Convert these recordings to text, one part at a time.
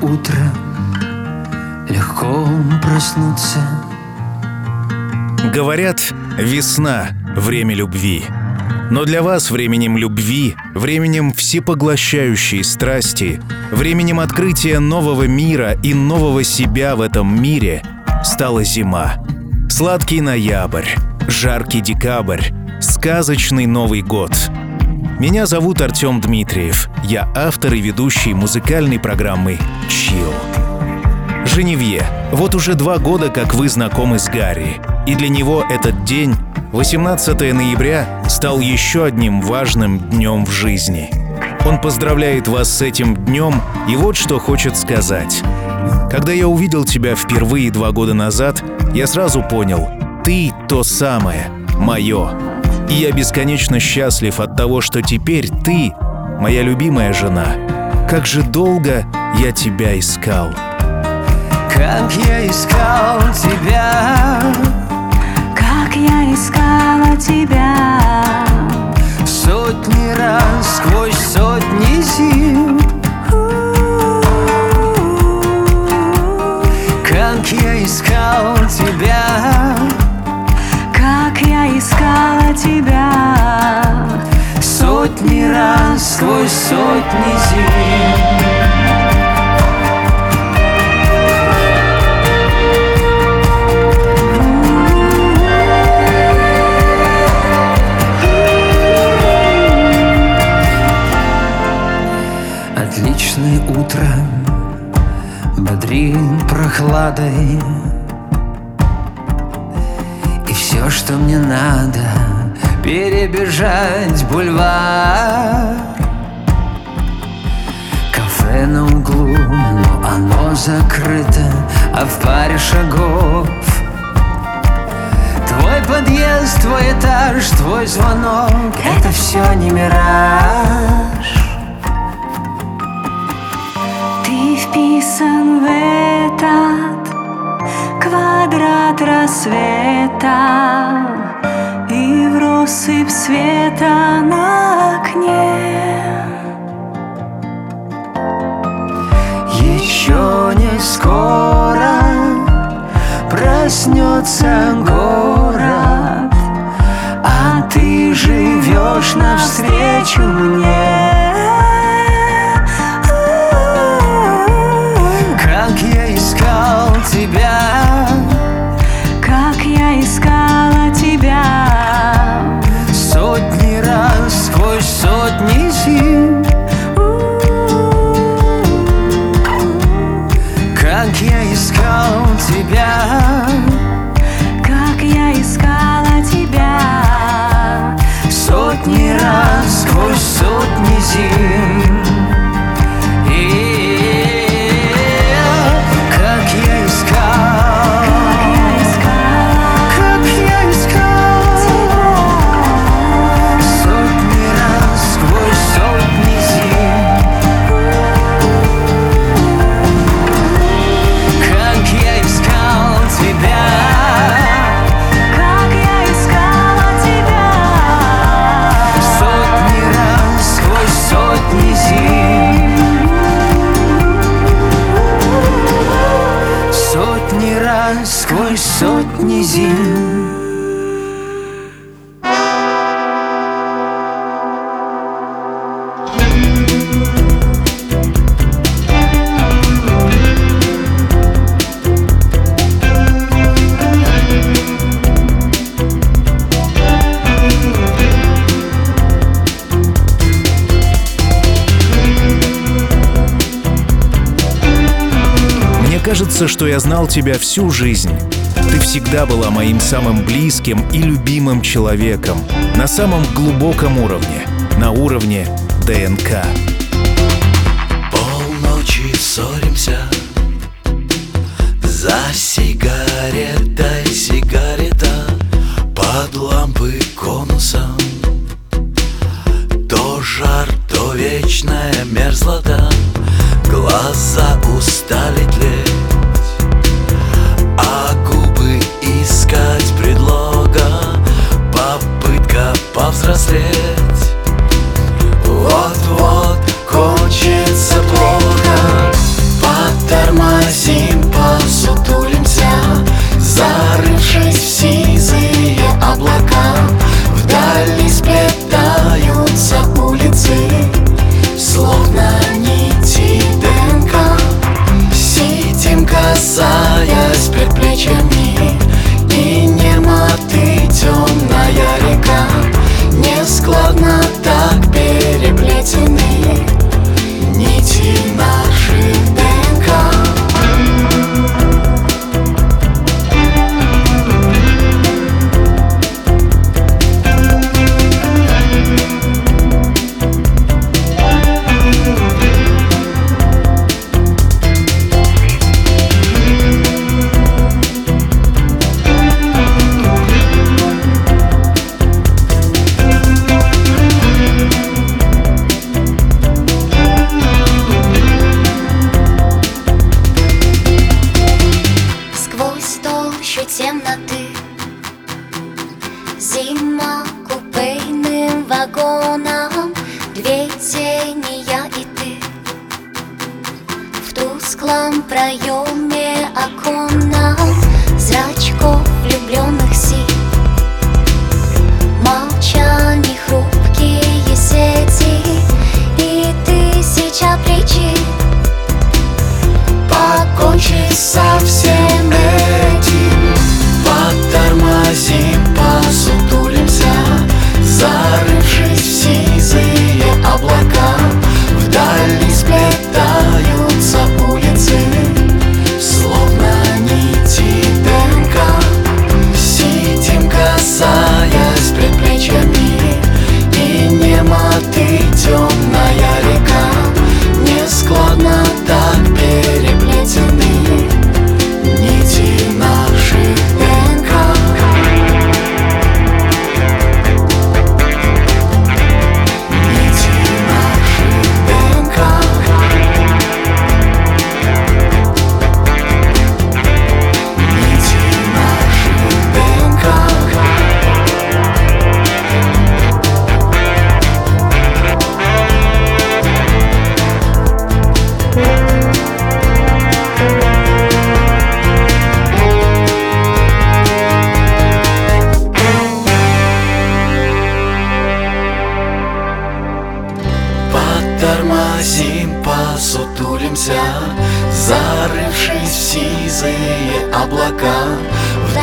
утро Легко проснуться Говорят, весна — время любви. Но для вас временем любви, временем всепоглощающей страсти, временем открытия нового мира и нового себя в этом мире стала зима. Сладкий ноябрь, жаркий декабрь, сказочный Новый год. Меня зовут Артем Дмитриев. Я автор и ведущий музыкальной программы «Чил». Женевье. Вот уже два года, как вы знакомы с Гарри. И для него этот день, 18 ноября, стал еще одним важным днем в жизни. Он поздравляет вас с этим днем и вот что хочет сказать. Когда я увидел тебя впервые два года назад, я сразу понял, ты то самое, мое. И я бесконечно счастлив от того, что теперь ты, моя любимая жена. Как же долго я тебя искал. Как я искал тебя Как я искала тебя Сотни раз сквозь сотни зим Как я искал тебя Как я искала тебя Сотни раз сквозь сотни зим. Отличное утро Бодрит прохладой Все, что мне надо Перебежать бульвар. Кафе на углу, но оно закрыто А в паре шагов. Твой подъезд, твой этаж, твой звонок Это все не мираж. Ты вписан в этот квадрат рассвета И в россыпь света на окне Еще не скоро проснется город, а ты живешь навстречу мне. Сквозь сотни зим кажется, что я знал тебя всю жизнь. Ты всегда была моим самым близким и любимым человеком на самом глубоком уровне, на уровне ДНК. Полночи ссоримся За сигаретой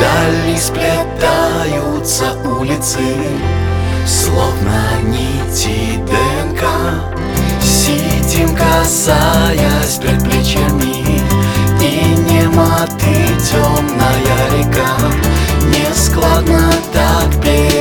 дали сплетаются улицы, словно нити ДНК. Сидим, касаясь предплечьями, и нема ты темная река, нескладно так перед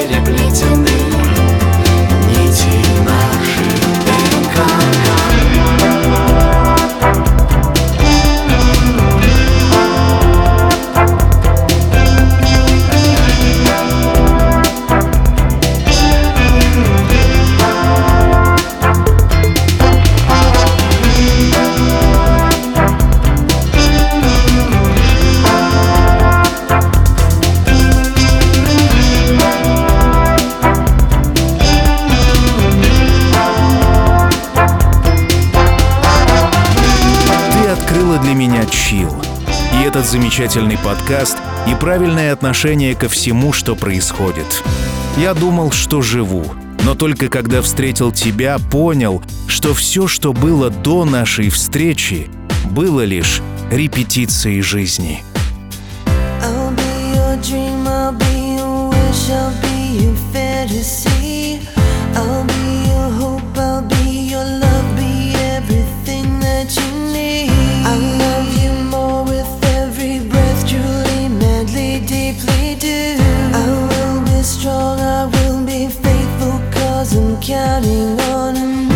этот замечательный подкаст и правильное отношение ко всему, что происходит. Я думал, что живу, но только когда встретил тебя, понял, что все, что было до нашей встречи, было лишь репетицией жизни. I'll be your dream, I'll be your wish, I'll be your fantasy. I'm counting on him.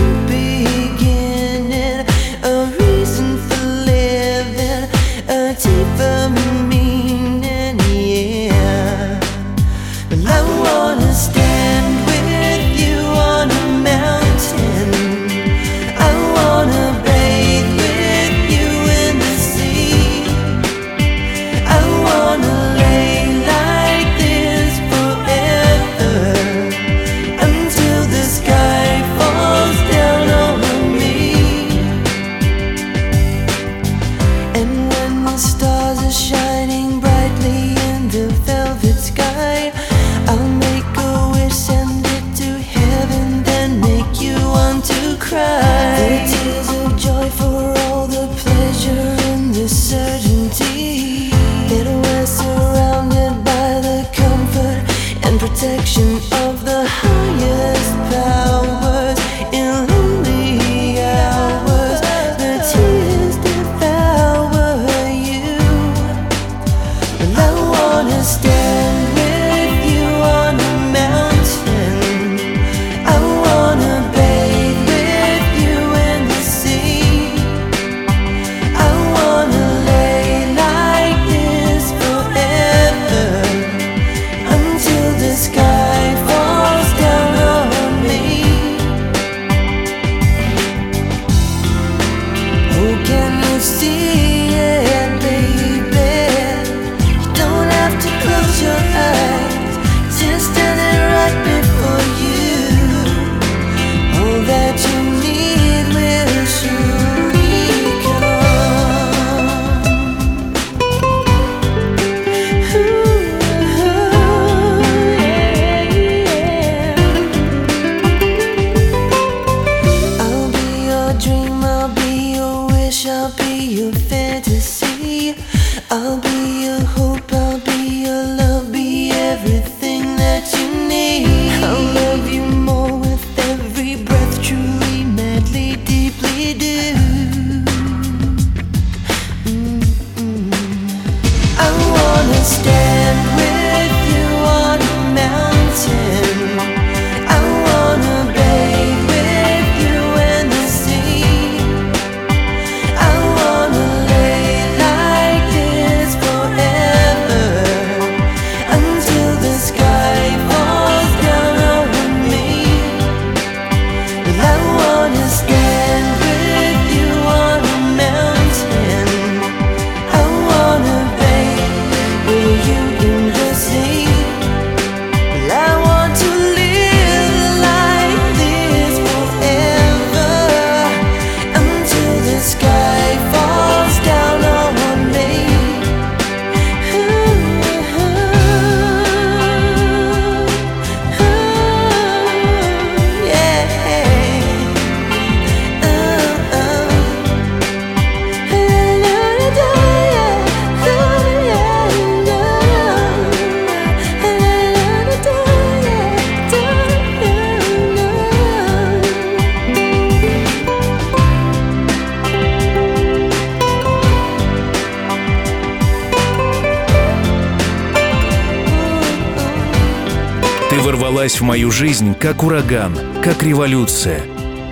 мою жизнь как ураган, как революция.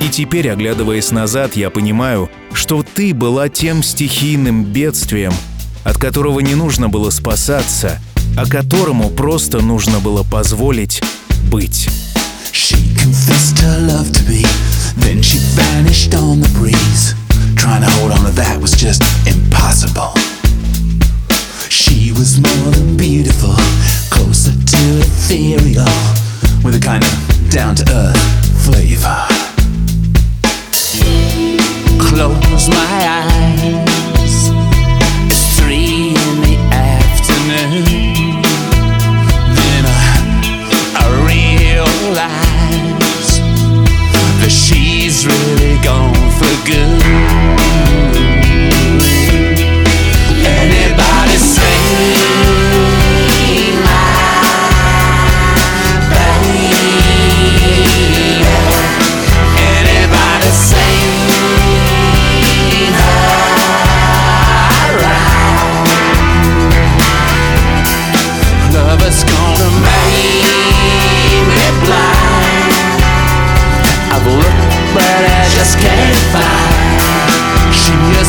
И теперь, оглядываясь назад, я понимаю, что ты была тем стихийным бедствием, от которого не нужно было спасаться, а которому просто нужно было позволить быть. Ethereal. with a kind of down to earth flavor. Close my eyes, it's three in the afternoon. Then I, I realize that she's really gone for good. Anybody say?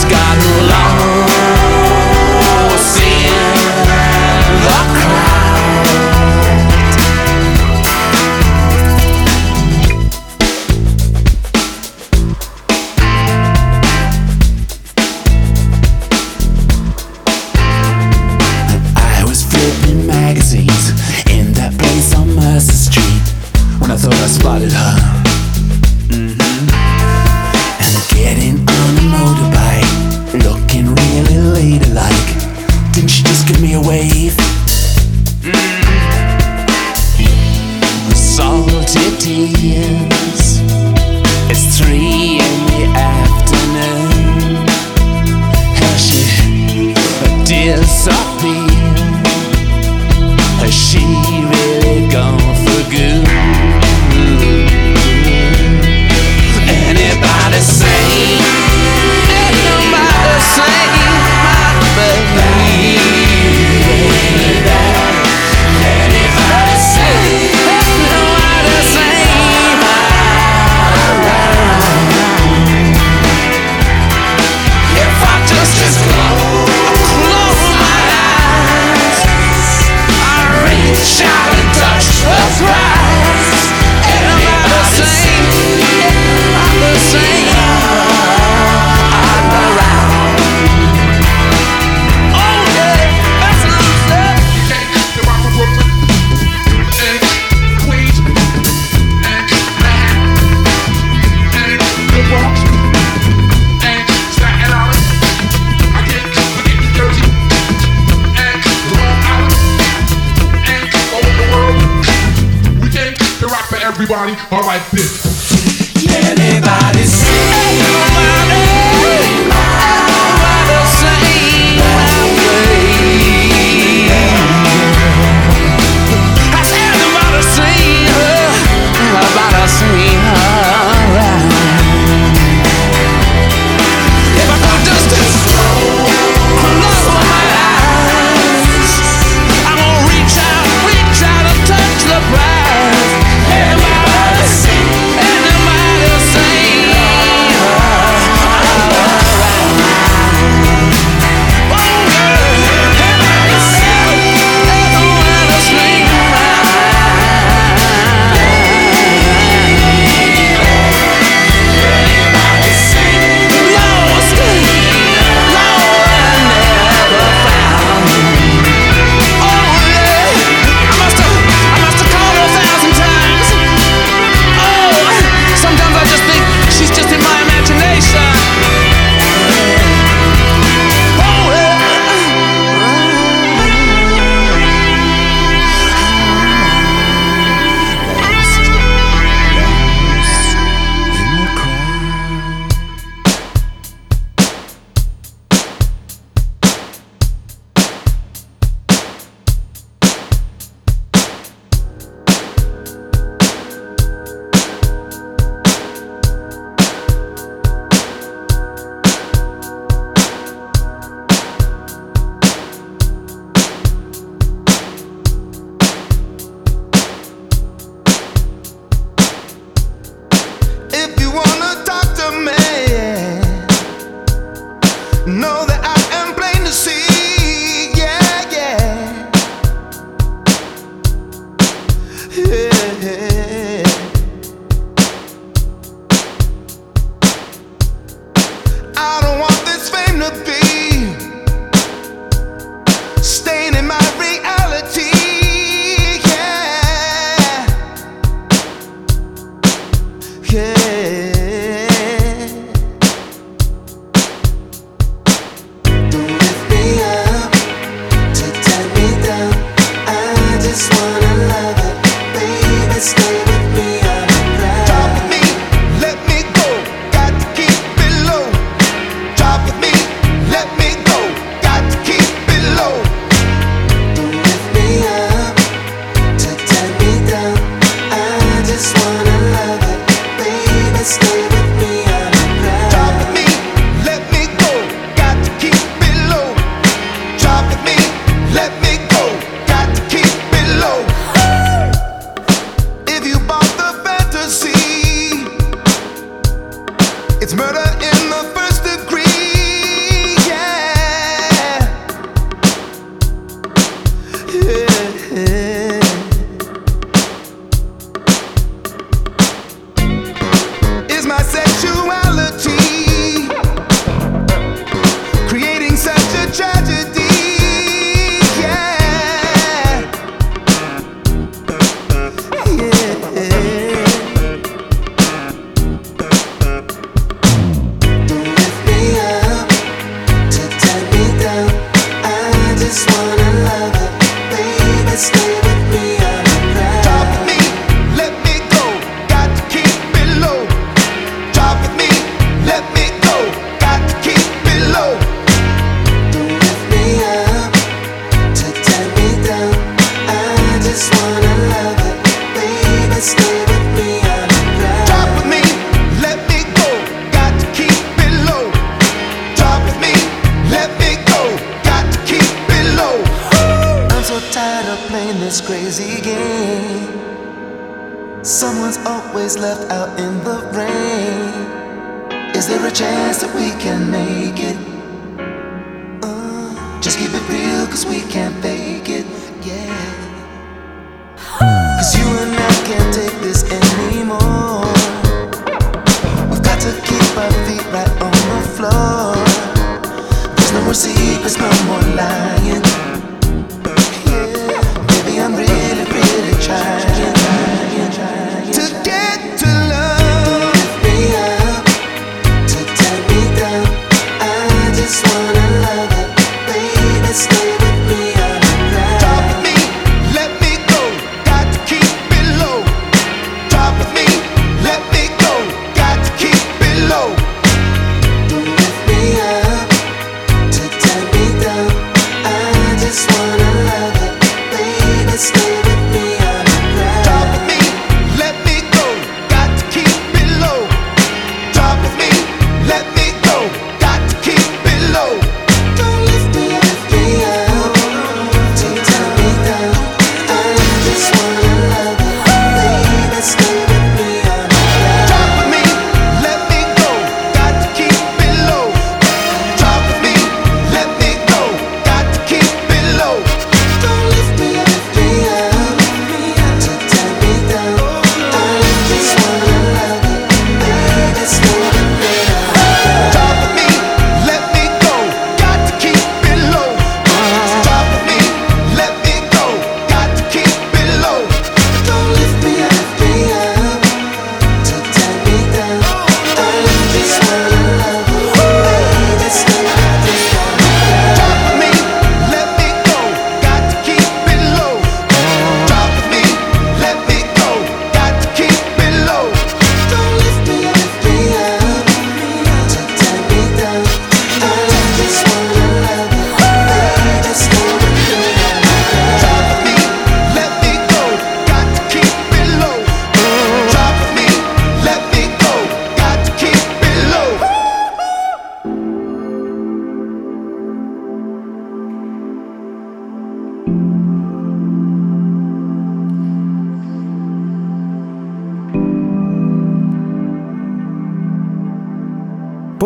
gotten lost in the It's three.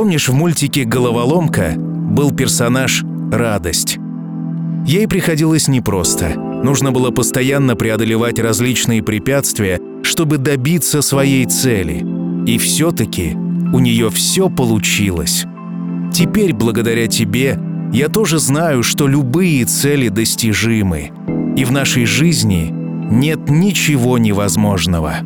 Помнишь, в мультике «Головоломка» был персонаж «Радость». Ей приходилось непросто. Нужно было постоянно преодолевать различные препятствия, чтобы добиться своей цели. И все-таки у нее все получилось. Теперь, благодаря тебе, я тоже знаю, что любые цели достижимы. И в нашей жизни нет ничего невозможного.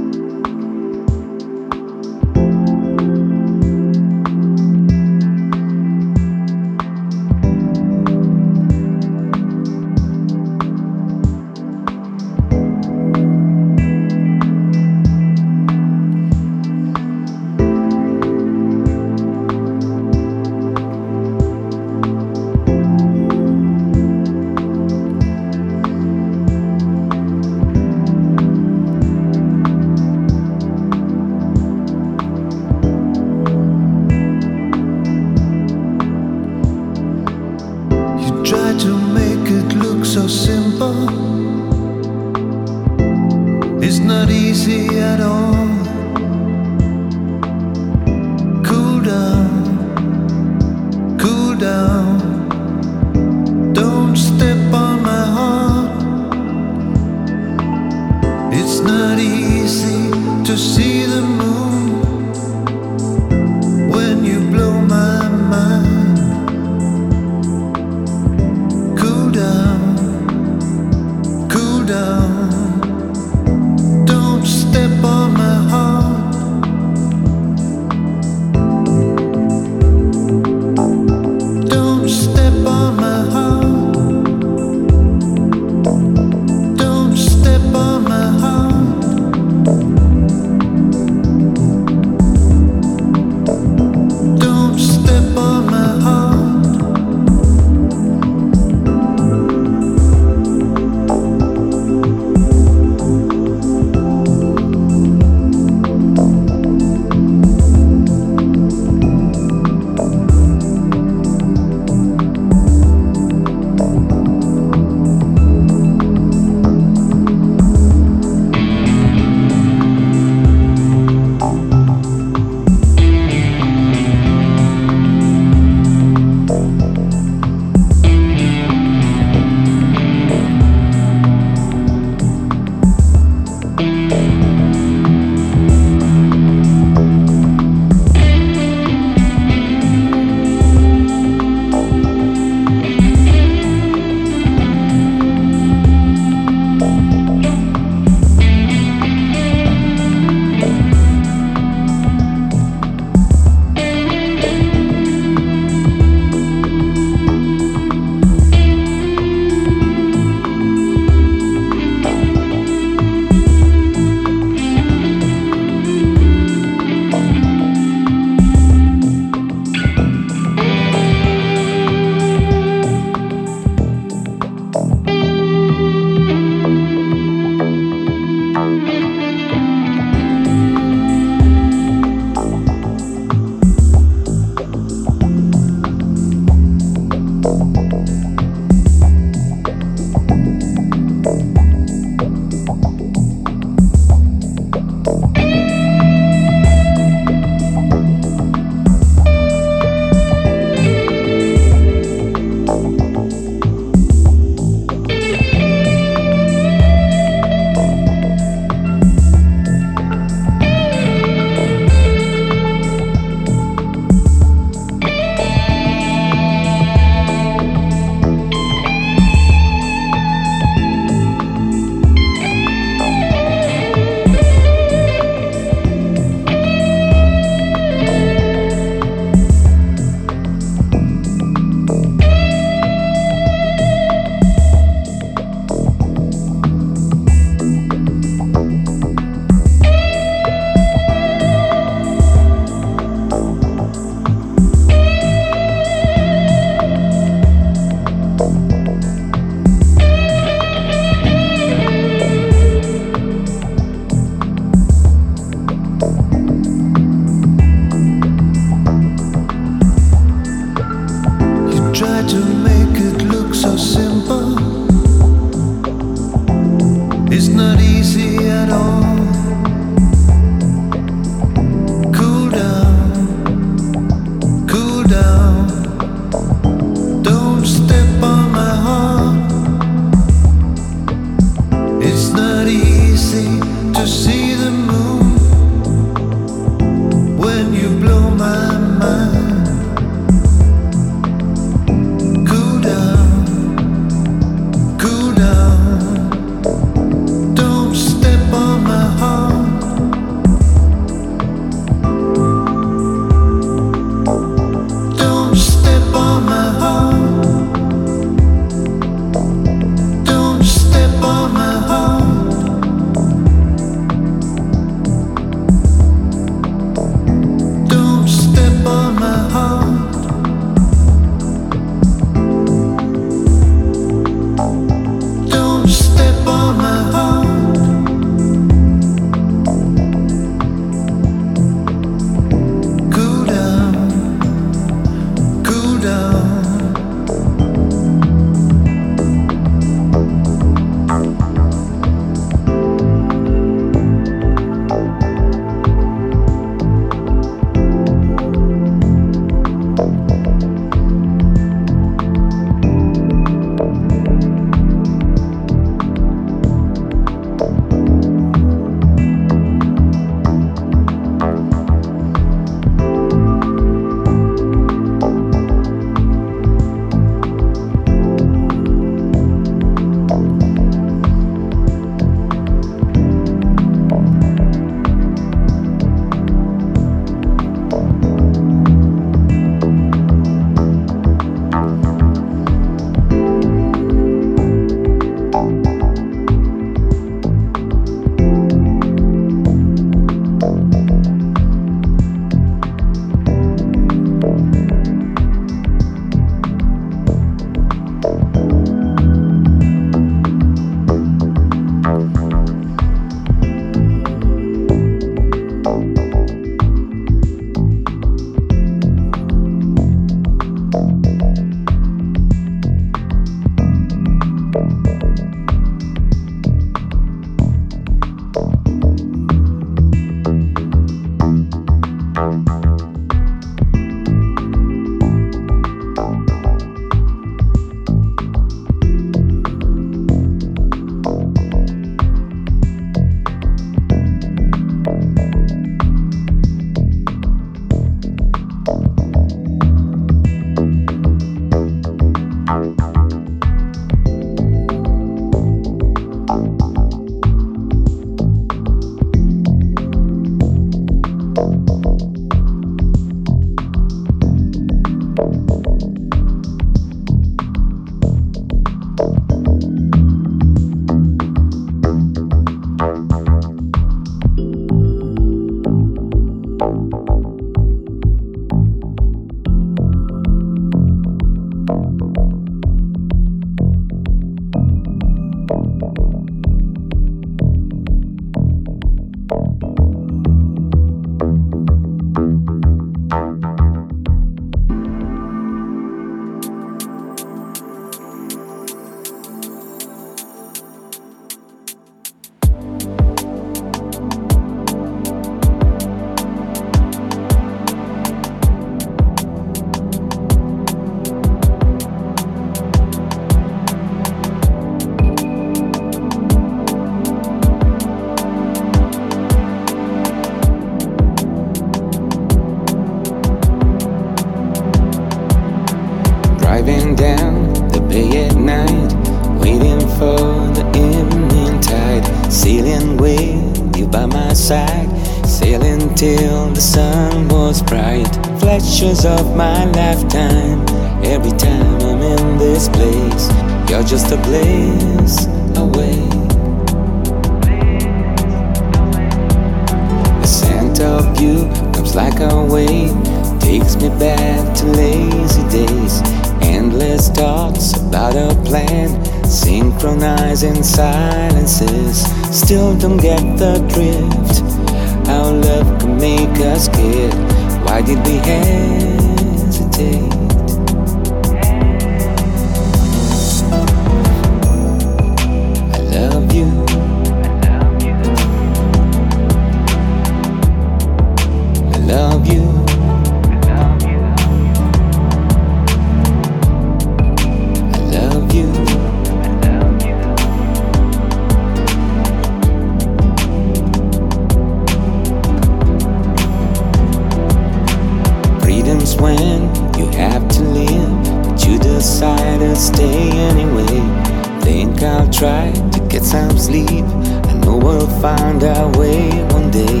Try to get some sleep. I know we'll find our way one day.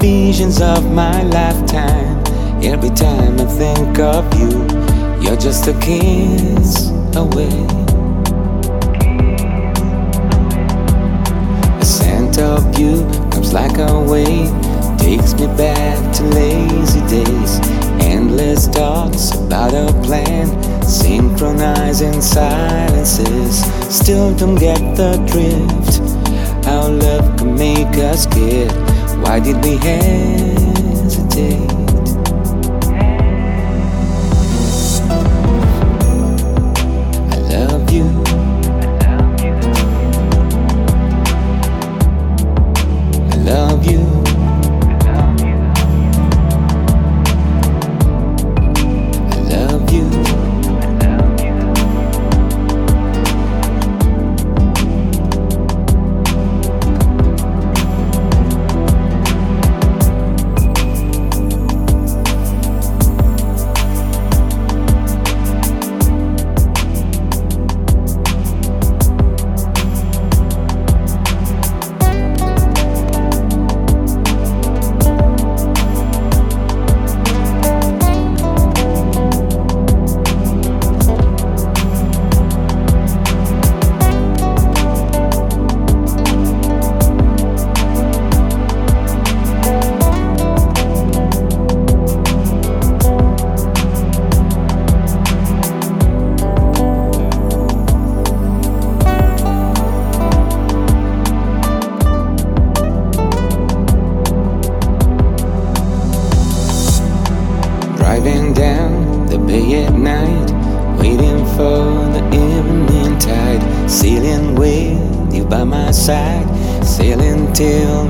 Visions of my lifetime. Every time I think of you, you're just a kiss away. The scent of you comes like a wave, takes me back to lazy days. Endless thoughts about a plan, synchronizing silences. Still don't get the drift. How love can make us scared. Why did we hesitate?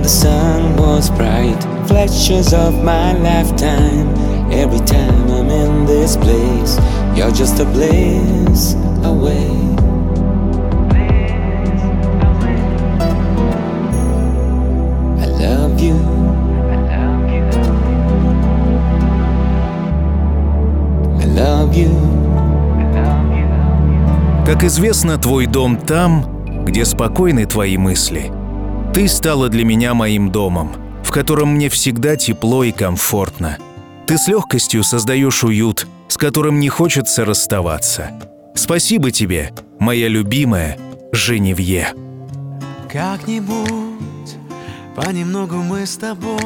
The sun was bright. Flashes of my lifetime, every time I'm in this place, you're just a blaze away. I love you. I love you. Как известно, твой дом там, где спокойны твои мысли. Ты стала для меня моим домом, в котором мне всегда тепло и комфортно. Ты с легкостью создаешь уют, с которым не хочется расставаться. Спасибо тебе, моя любимая Женевье. Как-нибудь понемногу мы с тобой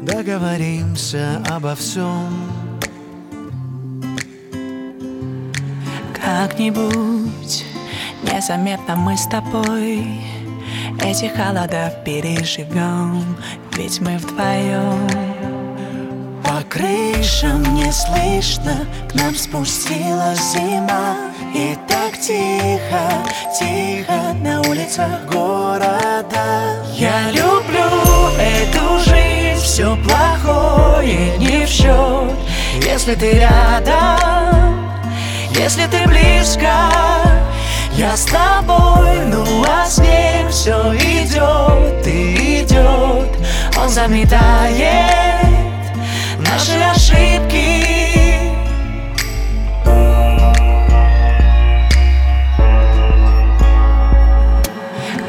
договоримся обо всем. Как-нибудь незаметно мы с тобой Эти холода переживем Ведь мы вдвоем. По крышам не слышно К нам спустилась зима. И так тихо, тихо На улицах города. Я люблю эту жизнь Все плохое не в счет Если ты рядом если ты близко, я с тобой, ну а снег все идет и идет, он заметает наши ошибки.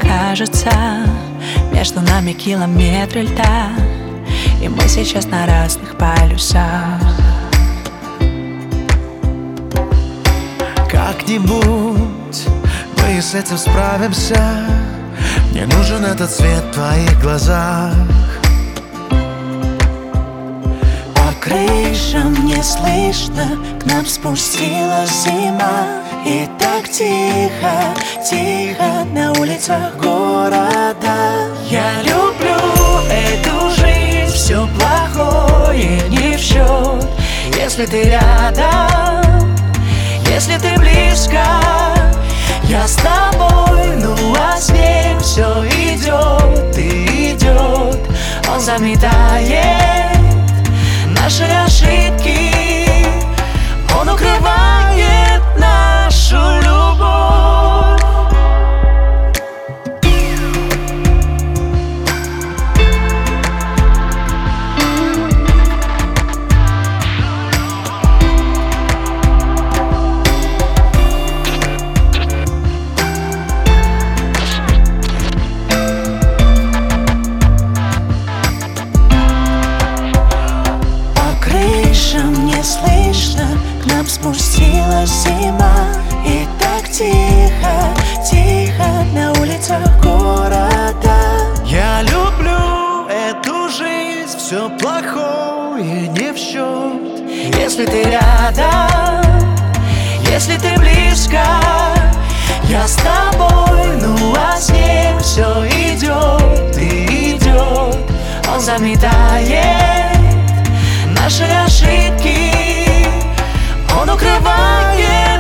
Кажется, Между нами километры льда И мы сейчас на разных полюсах Как-нибудь мы с этим справимся. Мне нужен этот свет в твоих глазах. По крышам не слышно К нам спустилась зима. И так тихо, тихо На улицах города. Я люблю эту жизнь Все плохое не в счет Если ты рядом Если ты близко Я с тобой Ну а с ним все идет и идет Он заметает наши ошибки. Он укрывает нашу любовь ты рядом. Если ты близко Я с тобой Ну а с ним все идет и идет Он заметает наши ошибки Он укрывает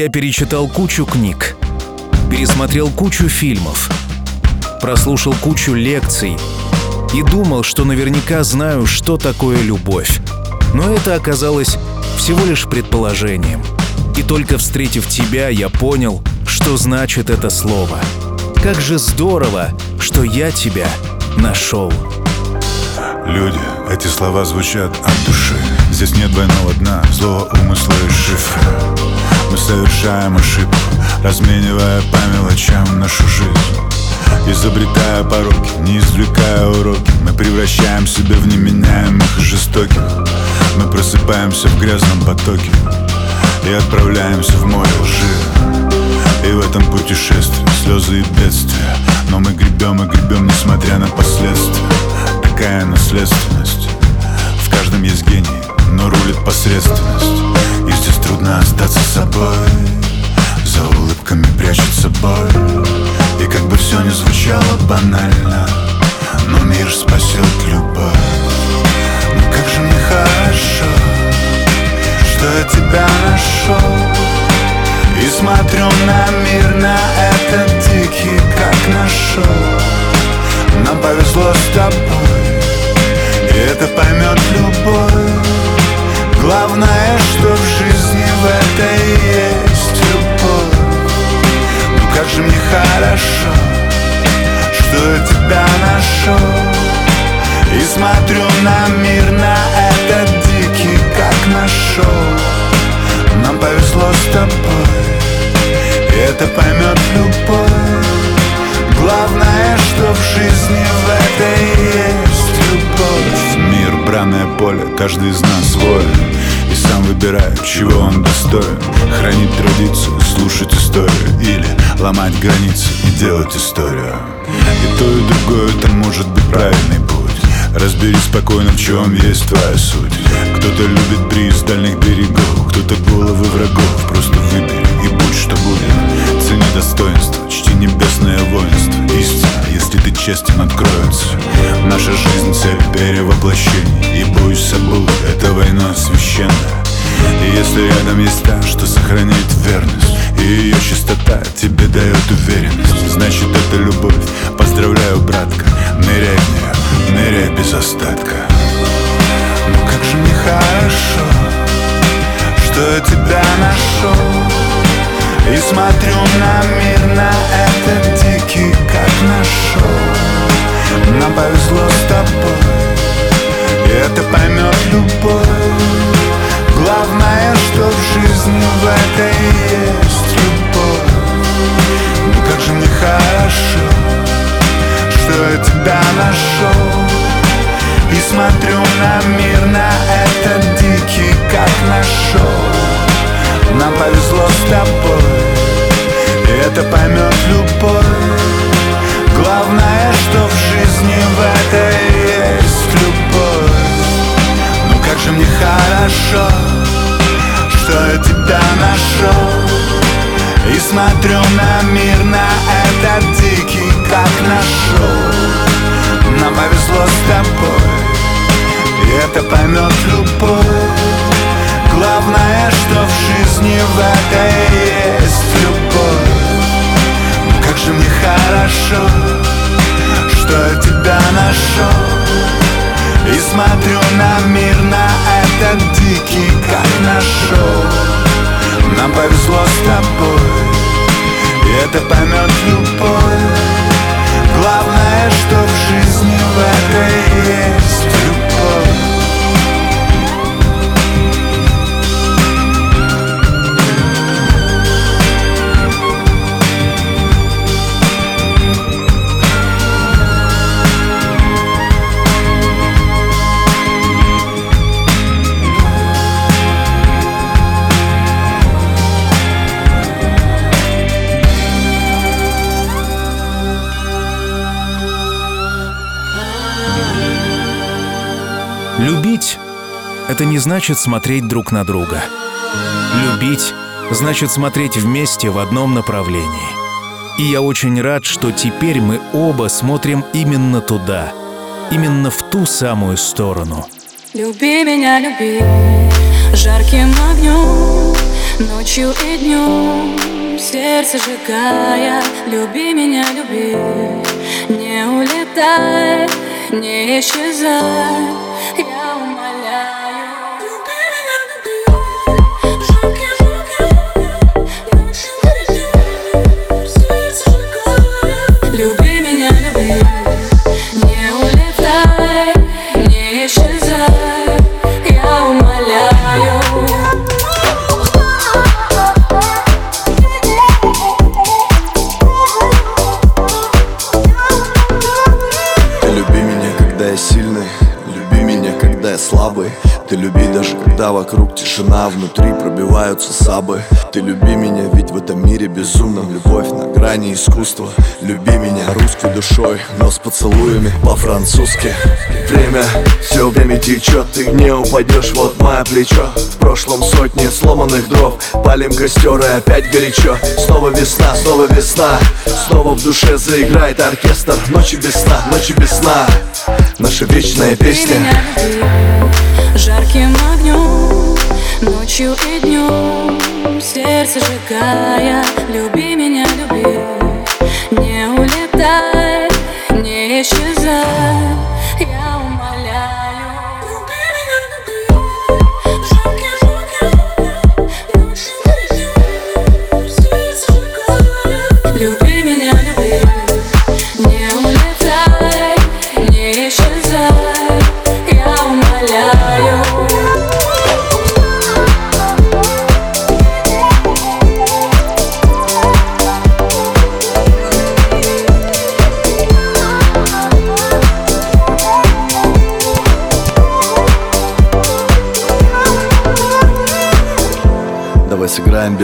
Я перечитал кучу книг, пересмотрел кучу фильмов, прослушал кучу лекций и думал, что наверняка знаю, что такое любовь. Но это оказалось всего лишь предположением. И только встретив тебя, я понял, что значит это слово. Как же здорово, что я тебя нашел. Люди, эти слова звучат от души Здесь нет двойного дна, злого умысла и шифра Мы совершаем ошибку, разменивая по мелочам нашу жизнь. Изобретая пороки, не извлекая уроки Мы превращаем себя в неменяемых и жестоких. Мы просыпаемся в грязном потоке И отправляемся в море лжи. И в этом путешествии слезы и бедствия Но мы гребем и гребем, несмотря на последствия. Такая наследственность. В каждом есть гений, но рулит посредственность. И здесь трудно остаться собой. За улыбками прячется боль. И как бы все не звучало банально Но мир спасет любовь. Ну как же мне хорошо Что я тебя нашел И смотрю на мир, на этот дикий, как нашел Нам повезло с тобой И это поймет любовь Главное, что в жизни в этой есть любовь. Ну как же мне хорошо Что я тебя нашел. И смотрю на мир, на этот дикий, как нашел. Нам повезло с тобой И это поймет любовь. Главное, что в жизни Бранное поле, каждый из нас воин И сам выбирает, чего он достоин. Хранить традицию, слушать историю. Или ломать границы и делать историю. И то, и другое, это может быть правильный путь. Разберись спокойно, в чем есть твоя суть. Кто-то любит бриз дальних берегов Кто-то головы врагов. Просто выбери и будь что будет. Цени достоинство, чти небесное воинство Истина, если ты честен, откроется. Наша жизнь цель перевоплощений И будь собой, это война священная. И если рядом есть та, что сохраняет верность И ее чистота тебе дает уверенность Значит это любовь, поздравляю, братка Ныряй в нее, ныряй без остатка. Ну как же мне хорошо Что я тебя нашел И смотрю на мир, на этот дикий, как нашел. Нам повезло с тобой И это поймет любой Главное, что в жизни в этой есть любовь. Ну как же мне хорошо Что я тебя нашел. И смотрю на мир, на этот дикий, как нашел Нам повезло с тобой И это поймет любой. Главное, что в жизни в этой есть любовь. Ну как же мне хорошо, что я тебя нашел. И смотрю на мир, на этот дикий, как нашел. Нам повезло с тобой, и это поймет любовь Главное, что в жизни в этой есть любовь. Как же мне хорошо, что я тебя нашел. И смотрю на мир, на этот дикий, как нашел. Нам повезло с тобой, и это поймет любовь. Главное, что в жизни в этой есть это не значит смотреть друг на друга. Любить — значит смотреть вместе в одном направлении. И я очень рад, что теперь мы оба смотрим именно туда, именно в ту самую сторону. Люби меня, люби жарким огнем, ночью и днем, сердце сжигая. Люби меня, люби, не улетай, не исчезай. Когда вокруг тишина Внутри пробиваются сабы. Ты люби меня, ведь в этом мире безумном Любовь на грани искусства. Люби меня русской душой, но с поцелуями по-французски. Время, все время течет, ты не упадешь, вот мое плечо. В прошлом сотни сломанных дров Палим костер и опять горячо. Снова весна, снова весна. Снова в душе заиграет оркестр. Ночи без сна, ночи без сна. Наша вечная песня жарким огнем, ночью и днем, сердце сжигая. Люби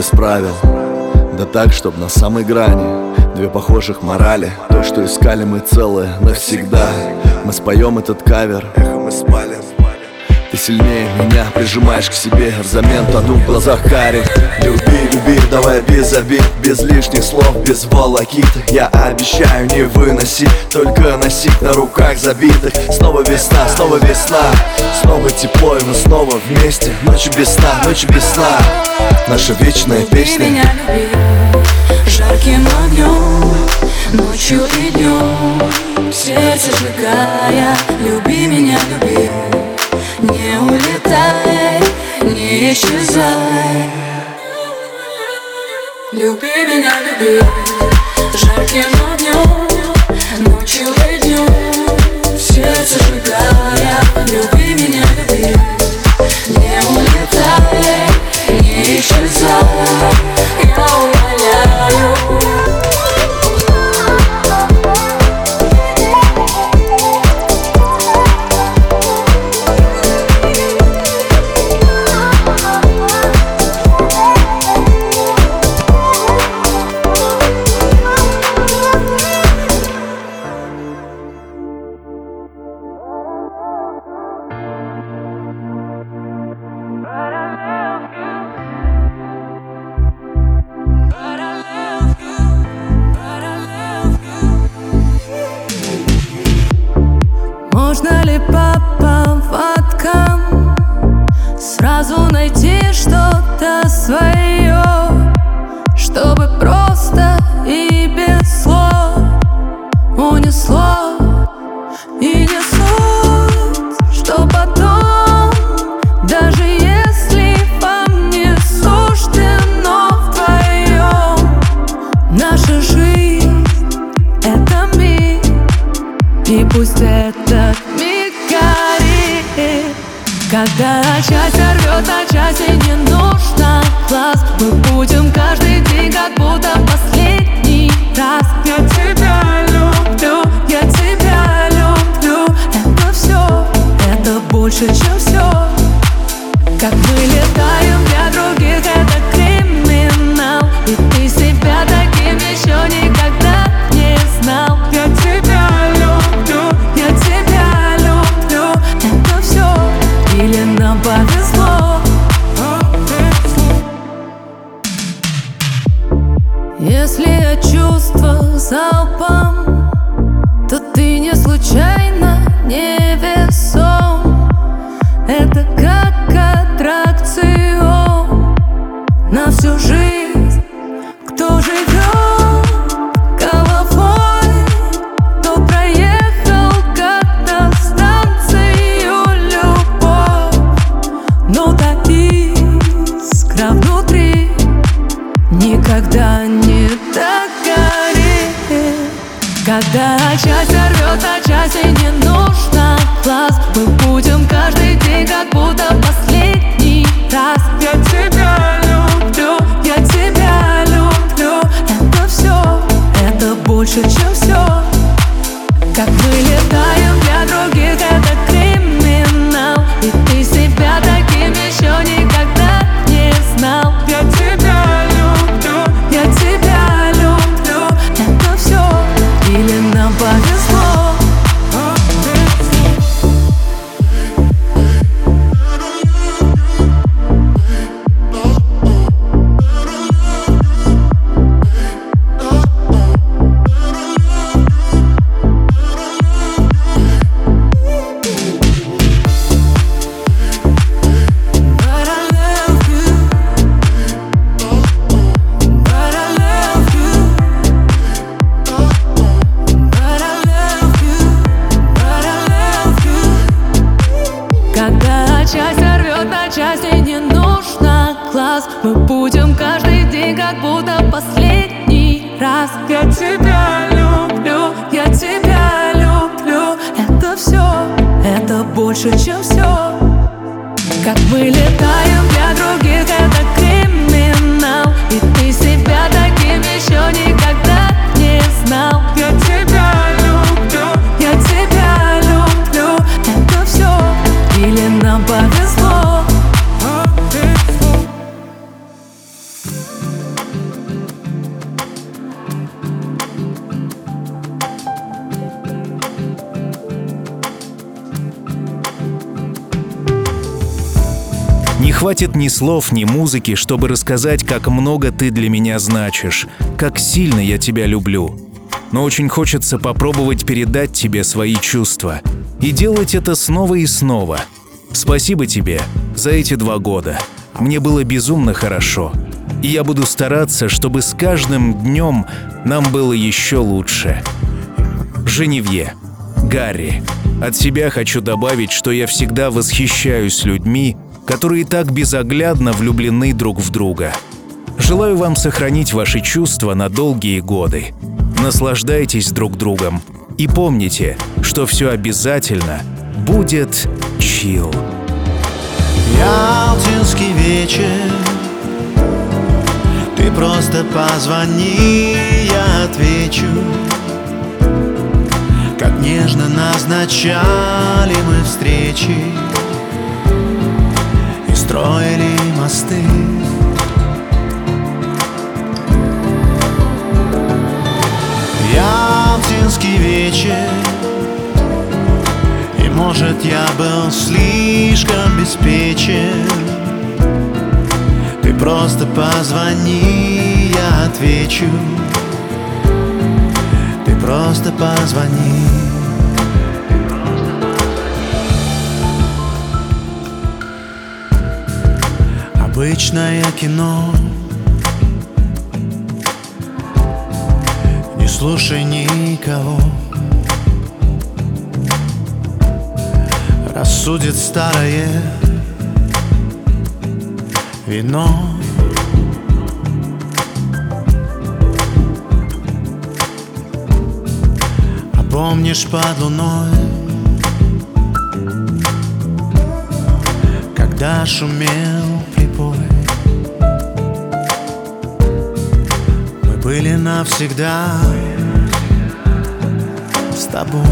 без правил Да так, чтоб на самой грани. Две похожих морали. То, что искали мы целое навсегда. Мы споем этот кавер. Эхо мы спали Ты сильнее меня прижимаешь к себе. Взамен тону в глазах кари. Люби, люби, давай без обид Без лишних слов, без волокит. Я обещаю не выносить Только носить на руках забитых. Снова весна, снова весна Снова тепло и мы снова вместе. Ночи без сна, ночи без сна. Наша вечная Люби песня. меня, люби, жарким огнем, ночью и днем, сердце сжигая. Люби меня, люби, не улетай, не исчезай. Люби меня, люби. Жарким огнем Ночью и днем. Сердце сжигая Люби меня, люби. Не улетай Не исчезай. ни слов, ни музыки, чтобы рассказать, как много ты для меня значишь, как сильно я тебя люблю. Но очень хочется попробовать передать тебе свои чувства. И делать это снова и снова. Спасибо тебе за эти два года. Мне было безумно хорошо. И я буду стараться, чтобы с каждым днем нам было еще лучше. Женевье. Гарри. От себя хочу добавить, что я всегда восхищаюсь людьми, которые так безоглядно влюблены друг в друга. Желаю вам сохранить ваши чувства на долгие годы. Наслаждайтесь друг другом и помните, что все обязательно будет чил. Ялтинский вечер Ты просто позвони, я отвечу Как нежно назначали мы встречи строили мосты. Ялтинский вечер И может я был слишком беспечен. Ты просто позвони, я отвечу. Ты просто позвони. Обычное кино. Не слушай никого. Рассудит старое вино. А помнишь под луной Когда шумел были навсегда с тобой.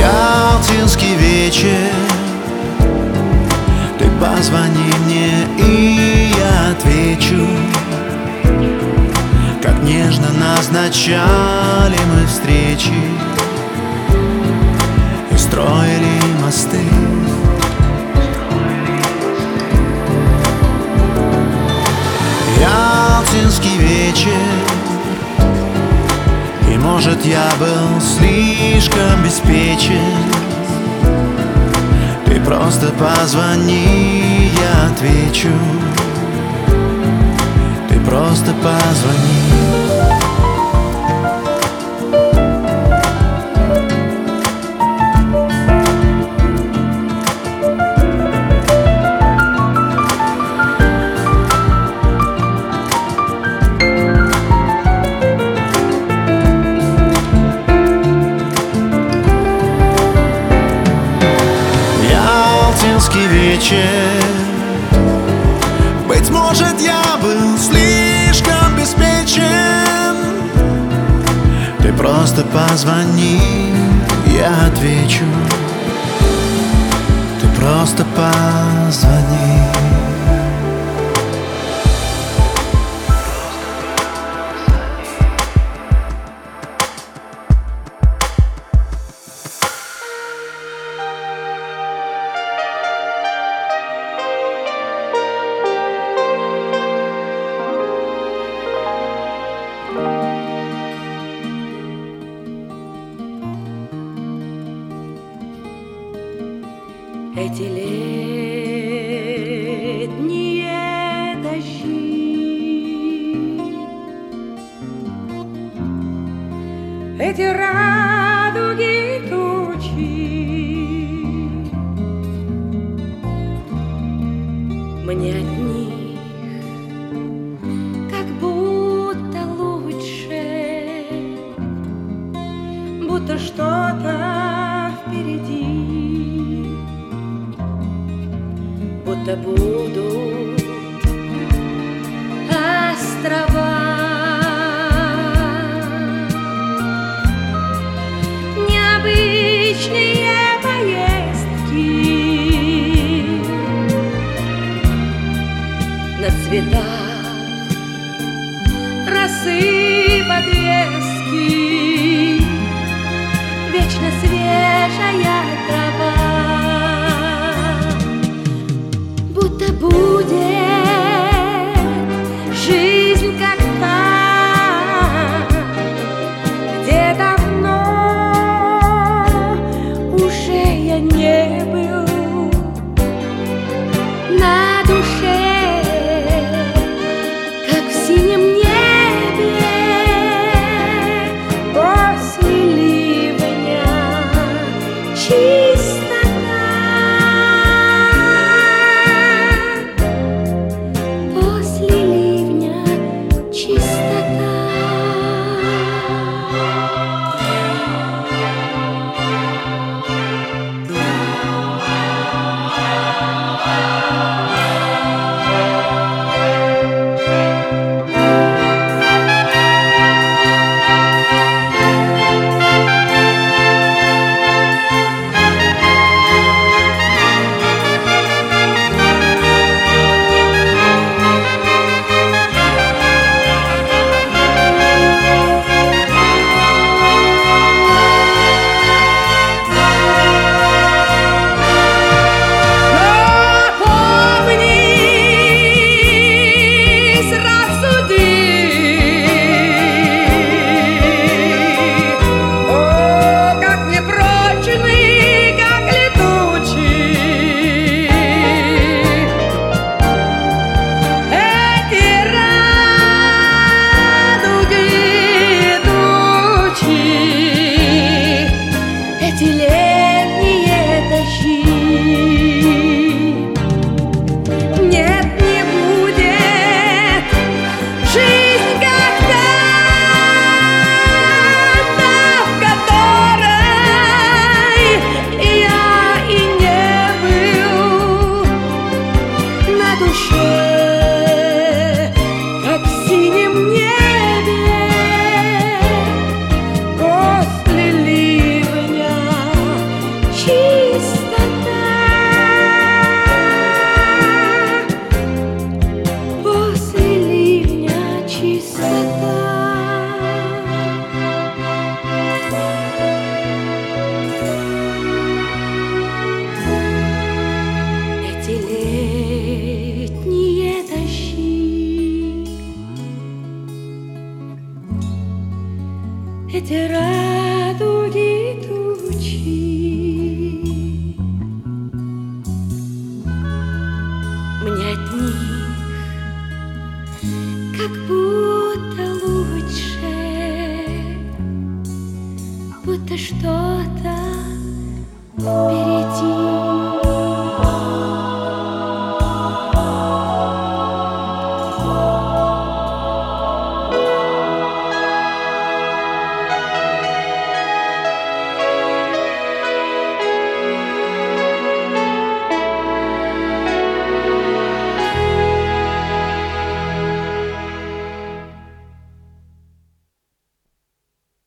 Ялтинский вечер. Ты позвони мне и я отвечу. Как нежно назначали мы встречи. И строили мосты Ялтинский вечер. И может я был слишком беспечен. Ты просто позвони, я отвечу. Ты просто позвони Вечер Быть может, я был слишком беспечен. Ты просто позвони, я отвечу. Ты просто позвони